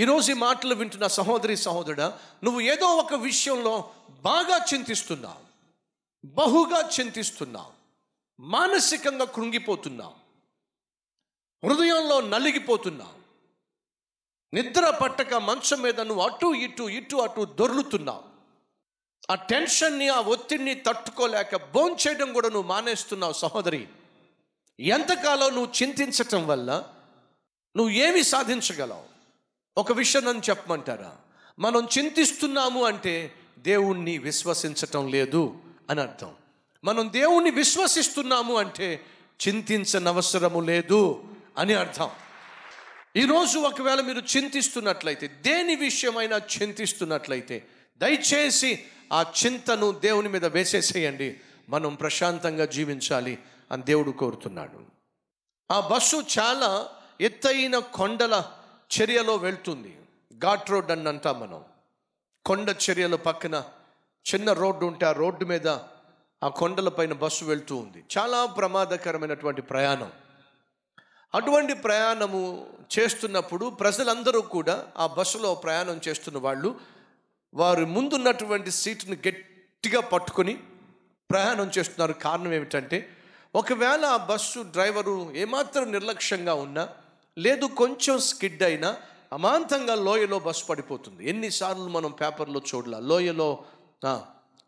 ఈరోజు ఈ మాటలు వింటున్న సహోదరి సహోదరుడా నువ్వు ఏదో ఒక విషయంలో బాగా చింతిస్తున్నావు. బహుగా చింతిస్తున్నావు. మానసికంగా కృంగిపోతున్నావు. హృదయంలో నలిగిపోతున్నావు. నిద్ర పట్టక మంచం మీద నువ్వు అటు ఇటు ఇటు అటు దొర్లుతున్నావు. ఆ టెన్షన్ని ఆ ఒత్తిడిని తట్టుకోలేక భోంచేయడం కూడా నువ్వు మానేస్తున్నావు సహోదరి. ఎంతకాలం నువ్వు చింతించటం వల్ల నువ్వు ఏమి సాధించగలవు? ఒక విషయం నన్ను చెప్పమంటారా? మనం చింతిస్తున్నాము అంటే దేవుణ్ణి విశ్వసించటం లేదు అని అర్థం. మనం దేవుణ్ణి విశ్వసిస్తున్నాము అంటే చింతించనవసరము లేదు అని అర్థం. ఈరోజు ఒకవేళ మీరు చింతిస్తున్నట్లయితే దేని విషయమైనా చింతిస్తున్నట్లయితే దయచేసి ఆ చింతను దేవుని మీద వేసేసేయండి. మనం ప్రశాంతంగా జీవించాలి అని దేవుడు కోరుతున్నాడు. ఆ బస్సు చాలా ఎత్తైన కొండల చర్యలో వెళ్తుంది. ఘాట్ రోడ్ అని అంటాం మనం. కొండ చర్యల పక్కన చిన్న రోడ్డు ఉంటే ఆ రోడ్డు మీద ఆ కొండల పైన బస్సు వెళ్తూ ఉంది. చాలా ప్రమాదకరమైనటువంటి ప్రయాణం. అటువంటి ప్రయాణము చేస్తున్నప్పుడు ప్రజలందరూ కూడా ఆ బస్సులో ప్రయాణం చేస్తున్న వాళ్ళు వారి ముందున్నటువంటి సీటును గట్టిగా పట్టుకొని ప్రయాణం చేస్తున్నారు. కారణం ఏమిటంటే ఒకవేళ ఆ బస్సు డ్రైవరు ఏమాత్రం నిర్లక్ష్యంగా ఉన్నా లేదు కొంచెం స్కిడ్ అయినా అమాంతంగా లోయలో బస్సు పడిపోతుంది. ఎన్నిసార్లు మనం పేపర్లో చూడాల లోయలో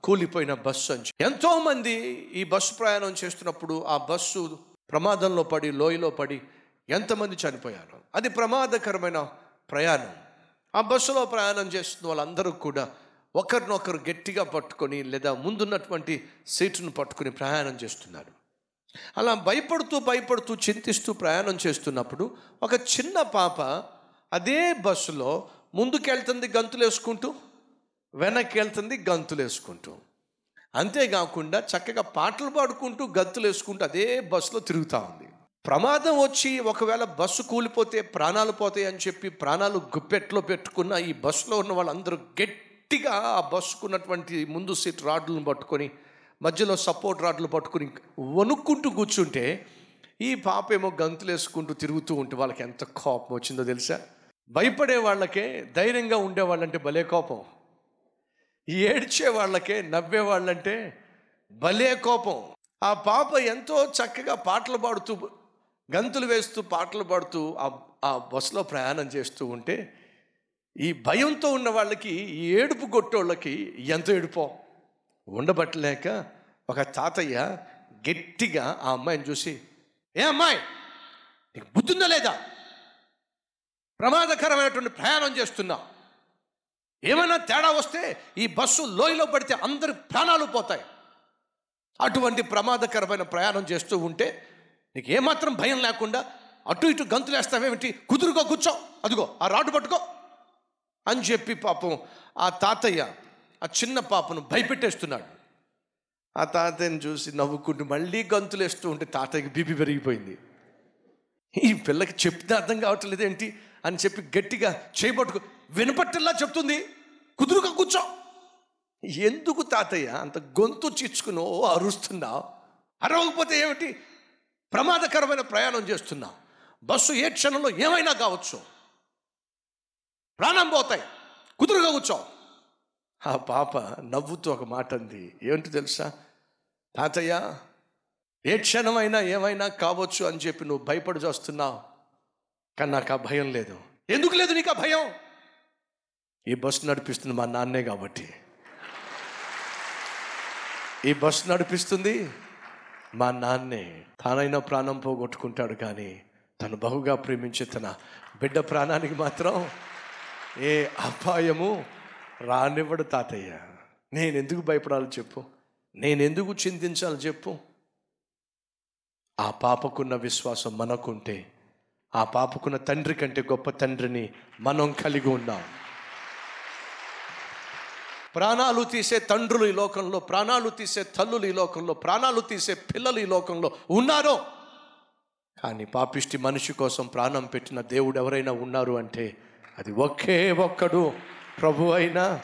కూలిపోయిన బస్సు అని ఎంతోమంది ఈ బస్సు ప్రయాణం చేస్తున్నప్పుడు ఆ బస్సు ప్రమాదంలో పడి లోయలో పడి ఎంతమంది చనిపోయారు? అది ప్రమాదకరమైన ప్రయాణం. ఆ బస్సులో ప్రయాణం చేస్తున్న వాళ్ళందరూ కూడా ఒకరినొకరు గట్టిగా పట్టుకొని లేదా ముందున్నటువంటి సీటును పట్టుకొని ప్రయాణం చేస్తున్నారు. అలా భయపడుతూ భయపడుతూ చింతిస్తూ ప్రయాణం చేస్తున్నప్పుడు ఒక చిన్న పాప అదే బస్సులో ముందుకెళ్తుంది గంతులు వేసుకుంటూ వెనక్కి గంతులు వేసుకుంటూ అంతేకాకుండా చక్కగా పాటలు పాడుకుంటూ గంతులు వేసుకుంటూ అదే బస్సులో తిరుగుతూ ఉంది. ప్రమాదం వచ్చి ఒకవేళ బస్సు కూలిపోతే ప్రాణాలు పోతాయి అని చెప్పి ప్రాణాలు గుప్పెట్లో పెట్టుకున్న ఈ బస్సులో ఉన్న వాళ్ళందరూ గట్టిగా ఆ బస్సుకున్నటువంటి ముందు సీట్ రాడ్లను పట్టుకొని మధ్యలో సపోర్ట్ రాడ్లు పట్టుకుని వణుక్కుంటూ కూర్చుంటే ఈ పాప ఏమో గంతులు వేసుకుంటూ తిరుగుతూ ఉంటే వాళ్ళకి ఎంత కోపం వచ్చిందో తెలుసా? భయపడే వాళ్ళకే ధైర్యంగా ఉండే వాళ్ళంటే భలే కోపం. ఏడ్చే వాళ్ళకే నవ్వే వాళ్ళంటే భలే కోపం. ఆ పాప ఎంతో చక్కగా పాటలు పాడుతూ గంతులు వేస్తూ పాటలు పాడుతూ ఆ ఆ బస్సులో ప్రయాణం చేస్తూ ఉంటే ఈ భయంతో ఉన్న వాళ్ళకి ఈ ఏడుపు కొట్టేళ్ళకి ఎంత ఏడుపో. ఉండబట్టలేక ఒక తాతయ్య గట్టిగా ఆ అమ్మాయిని చూసి ఏ అమ్మాయి నీకు బుద్ధిందా లేదా? ప్రమాదకరమైనటువంటి ప్రయాణం చేస్తున్నా ఏమైనా తేడా వస్తే ఈ బస్సు లోయలో పడితే అందరి ప్రాణాలు పోతాయి. అటువంటి ప్రమాదకరమైన ప్రయాణం చేస్తూ ఉంటే నీకు ఏమాత్రం భయం లేకుండా అటు ఇటు గంతులు వేస్తావేమిటి? కుదురుకో కూర్చో. అదిగో ఆ రాడు పట్టుకో. అని చెప్పి పాపం ఆ తాతయ్య ఆ చిన్న పాపను భయపెట్టేస్తున్నాడు. ఆ తాతయ్యని చూసి నవ్వుకుంటూ మళ్ళీ గంతులు వేస్తూ ఉంటే తాతయ్యకి బీపీ పెరిగిపోయింది. ఈ పిల్లకి చెప్తే అర్థం కావట్లేదు ఏంటి అని చెప్పి గట్టిగా చేయబట్టుకు వినపట్టేలా చెప్తుంది. కుదురుగా కూర్చో. ఎందుకు తాతయ్య అంత గొంతు చీచుకునో అరుస్తున్నా? అరవకపోతే ఏమిటి? ప్రమాదకరమైన ప్రయాణం చేస్తున్నా. బస్సు ఏ క్షణంలో ఏమైనా కావచ్చు? ప్రాణం పోతాయి. కుదురుగా కూర్చో. ఆ పాప నవ్వుతూ ఒక మాట అంది. ఏంటి తెలుసా? తాతయ్య ఏ క్షణమైనా ఏమైనా కావచ్చు అని చెప్పి నువ్వు భయపడి చూస్తున్నావు కానీ నాకు ఆ భయం లేదు. ఎందుకు లేదు నీకు ఆ భయం? ఈ బస్సు నడిపిస్తుంది మా నాన్నే కాబట్టి. ఈ బస్సు నడిపిస్తుంది మా నాన్నే. తానైనా ప్రాణం పోగొట్టుకుంటాడు కానీ తను బహుగా ప్రేమించే తన బిడ్డ ప్రాణానికి మాత్రం ఏ అపాయము రానివ్వడు తాతయ్య. నేను ఎందుకు భయపడాలి చెప్పు. నేను ఎందుకు చింతించాలి చెప్పు. ఆ పాపకున్న విశ్వాసం మనకుంటే ఆ పాపకున్న తండ్రి కంటే గొప్ప తండ్రిని మనం కలిగి ఉన్నాం. ప్రాణాలు తీసే తండ్రులు ఈ లోకంలో ప్రాణాలు తీసే తల్లులు ఈ లోకంలో ప్రాణాలు తీసే పిల్లలు ఈ లోకంలో ఉన్నారో. కానీ పాపిష్టి మనిషి కోసం ప్రాణం పెట్టిన దేవుడు ఎవరైనా ఉన్నారు అంటే అది ఒకే ఒక్కడు. ప్రభు అయినా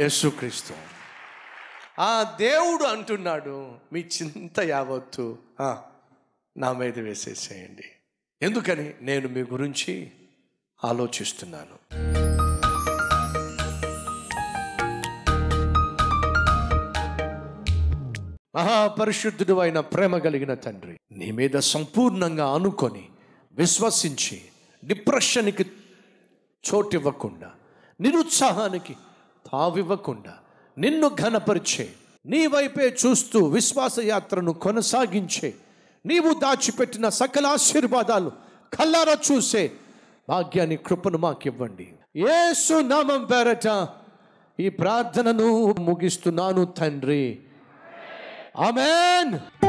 యేసుక్రీస్తు. ఆ దేవుడు అంటున్నాడు మీ చింత యావత్తు నా మీద వేసేసేయండి. ఎందుకని? నేను మీ గురించి ఆలోచిస్తున్నాను. మహాపరిశుద్ధుడు అయిన ప్రేమ కలిగిన తండ్రి నీ మీద సంపూర్ణంగా అనుకొని విశ్వసించి డిప్రెషన్కి చోటివ్వకుండా నిరుత్సాహానికి తావివ్వకుండా నిన్ను ఘనపరిచే నీ వైపే చూస్తూ విశ్వాస యాత్రను కొనసాగించే నీవు దాచిపెట్టిన సకల ఆశీర్వాదాలు కల్లారా చూసే భాగ్యాన్ని కృపను మాకివ్వండి. ఏసు నామం పేరట ఈ ప్రార్థనను ముగిస్తున్నాను తండ్రి. ఆమెన్.